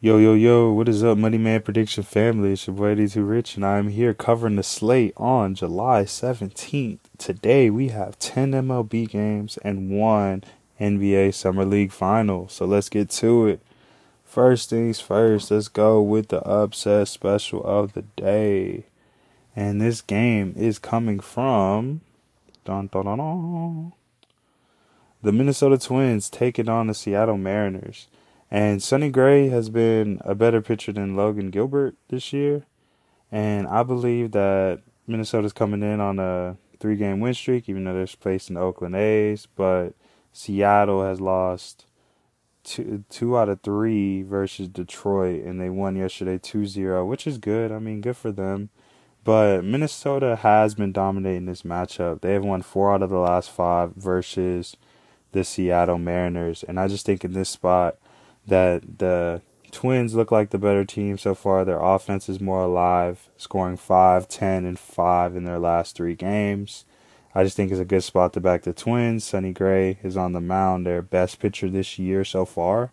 Yo, yo, yo, what is up, Money Man Prediction family? It's your boy Eddie Too Rich, and I'm here covering the slate on July 17th. Today, we have 10 MLB games and one NBA Summer League final. So let's get to it. First things first, let's go with the upset special of the day. And this game is coming from dun, dun, dun, dun, the Minnesota Twins taking on the Seattle Mariners. And Sonny Gray has been a better pitcher than Logan Gilbert this year. And I believe that Minnesota's coming in on a three game win streak, even though they're facing the Oakland A's. But Seattle has lost two, two out of three versus Detroit, and they won yesterday 2 0, which is good. I mean, good for them. But Minnesota has been dominating this matchup. They have won four out of the last five versus the Seattle Mariners. And I just think in this spot, that the Twins look like the better team so far. Their offense is more alive, scoring 5, 10, and 5 in their last three games. I just think it's a good spot to back the Twins. Sonny Gray is on the mound, their best pitcher this year so far.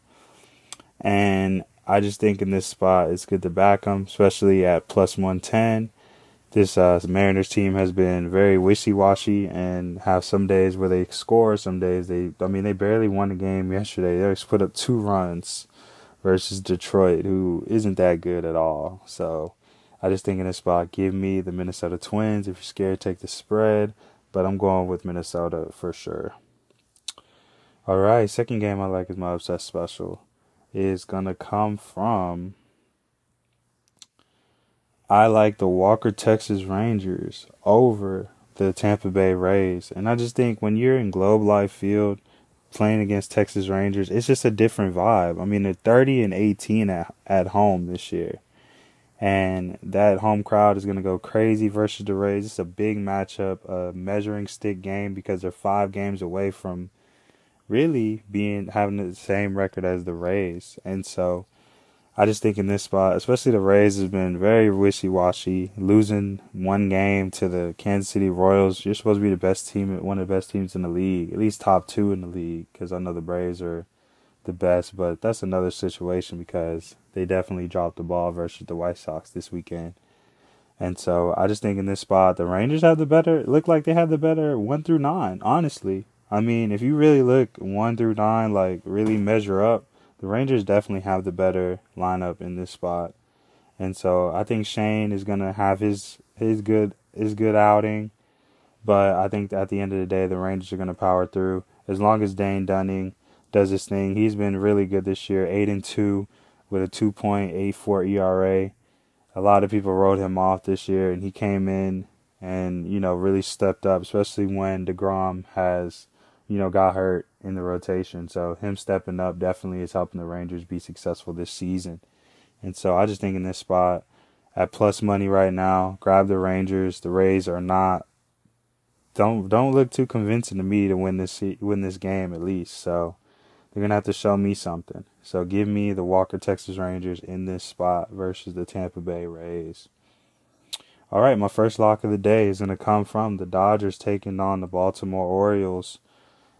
And I just think in this spot it's good to back them, especially at plus 110. This uh, Mariners team has been very wishy-washy and have some days where they score, some days they. I mean, they barely won a game yesterday. They put up two runs versus Detroit, who isn't that good at all. So, I just think in this spot, give me the Minnesota Twins. If you're scared, take the spread, but I'm going with Minnesota for sure. All right, second game I like is my upset special. Is gonna come from I like the Walker Texas Rangers over the Tampa Bay Rays. And I just think when you're in Globe Life Field playing against Texas Rangers, it's just a different vibe. I mean, they're 30 and 18 at, at home this year. And that home crowd is going to go crazy versus the Rays. It's a big matchup, a measuring stick game because they're five games away from really being having the same record as the Rays. And so I just think in this spot, especially the Rays has been very wishy washy, losing one game to the Kansas City Royals. You're supposed to be the best team, one of the best teams in the league, at least top two in the league, because I know the Braves are the best, but that's another situation because they definitely dropped the ball versus the White Sox this weekend. And so I just think in this spot, the Rangers have the better, look like they have the better one through nine, honestly. I mean, if you really look one through nine, like really measure up, the Rangers definitely have the better lineup in this spot. And so I think Shane is gonna have his his good his good outing. But I think at the end of the day the Rangers are gonna power through. As long as Dane Dunning does his thing. He's been really good this year, eight and two with a two point eight four ERA. A lot of people wrote him off this year and he came in and, you know, really stepped up, especially when DeGrom has you know, got hurt in the rotation. So him stepping up definitely is helping the Rangers be successful this season. And so I just think in this spot at plus money right now, grab the Rangers. The Rays are not don't don't look too convincing to me to win this win this game at least. So they're gonna have to show me something. So give me the Walker Texas Rangers in this spot versus the Tampa Bay Rays. All right, my first lock of the day is gonna come from the Dodgers taking on the Baltimore Orioles.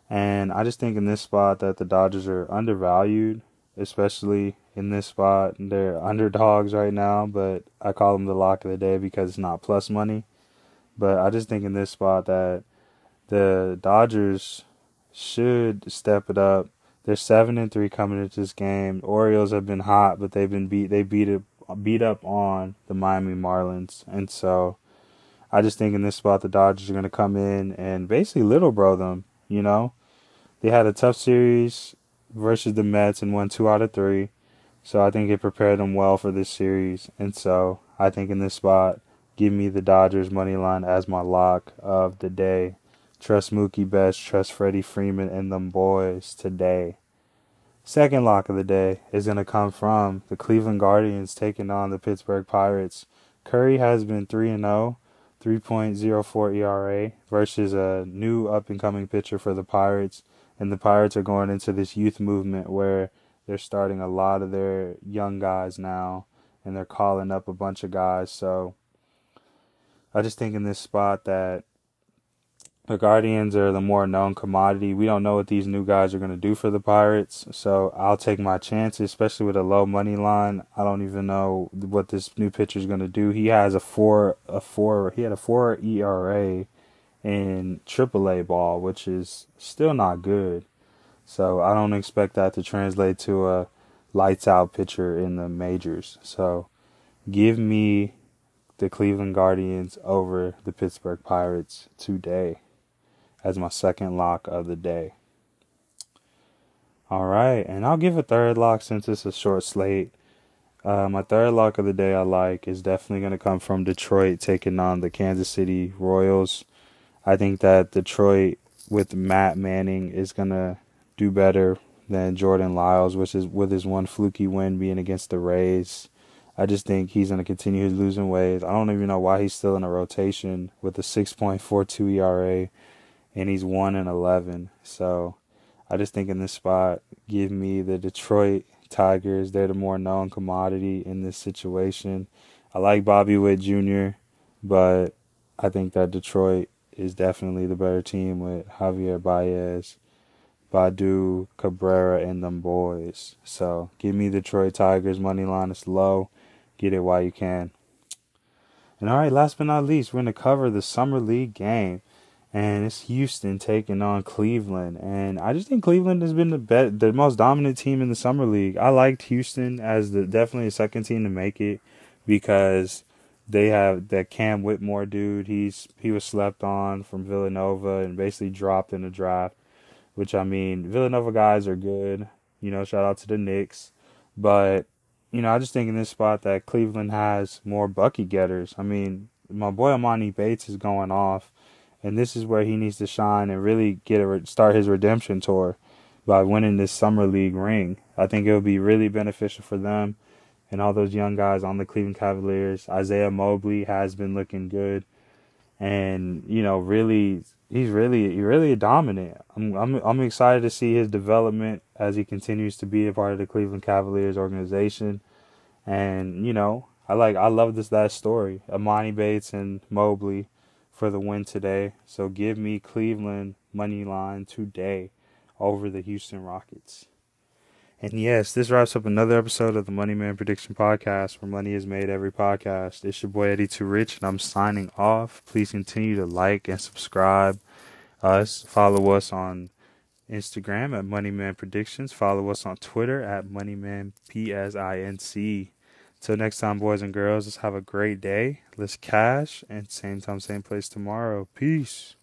And I just think in this spot that the Dodgers are undervalued, especially in this spot. They're underdogs right now, but I call them the lock of the day because it's not plus money. But I just think in this spot that the Dodgers should step it up. They're seven and three coming into this game. Orioles have been hot, but they've been beat. They beat it, beat up on the Miami Marlins, and so I just think in this spot the Dodgers are going to come in and basically little bro them you know, they had a tough series versus the Mets and won two out of three. So I think it prepared them well for this series. And so I think in this spot, give me the Dodgers money line as my lock of the day. Trust Mookie Betts, trust Freddie Freeman and them boys today. Second lock of the day is going to come from the Cleveland Guardians taking on the Pittsburgh Pirates. Curry has been 3 and 0 3.04 ERA versus a new up and coming pitcher for the Pirates. And the Pirates are going into this youth movement where they're starting a lot of their young guys now and they're calling up a bunch of guys. So I just think in this spot that the Guardians are the more known commodity. We don't know what these new guys are going to do for the Pirates, so I'll take my chances, especially with a low money line. I don't even know what this new pitcher is going to do. He has a four, a four. He had a four ERA in AAA ball, which is still not good. So I don't expect that to translate to a lights out pitcher in the majors. So give me the Cleveland Guardians over the Pittsburgh Pirates today as my second lock of the day. All right, and I'll give a third lock since it's a short slate. Uh, my third lock of the day I like is definitely going to come from Detroit taking on the Kansas City Royals. I think that Detroit with Matt Manning is going to do better than Jordan Lyles, which is with his one fluky win being against the Rays. I just think he's going to continue losing ways. I don't even know why he's still in a rotation with a 6.42 ERA and he's 1 and 11. So I just think in this spot, give me the Detroit Tigers. They're the more known commodity in this situation. I like Bobby Witt Jr., but I think that Detroit is definitely the better team with Javier Baez, Baddoo, Cabrera, and them boys. So give me Detroit Tigers. Money line is low. Get it while you can. And all right, last but not least, we're going to cover the Summer League game and it's Houston taking on Cleveland. And I just think Cleveland has been the be- the most dominant team in the summer league. I liked Houston as the definitely a second team to make it because they have that Cam Whitmore dude. He's he was slept on from Villanova and basically dropped in the draft. Which I mean, Villanova guys are good. You know, shout out to the Knicks, but you know, I just think in this spot that Cleveland has more bucky getters. I mean, my boy Emoni Bates is going off and this is where he needs to shine and really get a start his redemption tour by winning this summer league ring. I think it would be really beneficial for them and all those young guys on the Cleveland Cavaliers. Isaiah Mobley has been looking good, and you know, really, he's really, really dominant. I'm, I'm, I'm excited to see his development as he continues to be a part of the Cleveland Cavaliers organization, and you know, I like, I love this that story. Emoni Bates and Mobley for the win today. So give me Cleveland money line today over the Houston Rockets. And yes, this wraps up another episode of the Money Man Prediction Podcast, where money is made every podcast. It's your boy Eddie Too Rich, and I'm signing off. Please continue to like and subscribe us. Follow us on Instagram at Money Man Predictions. Follow us on Twitter at Money Man P S I N C. Till next time, boys and girls, let's have a great day. Let's cash and same time, same place tomorrow. Peace.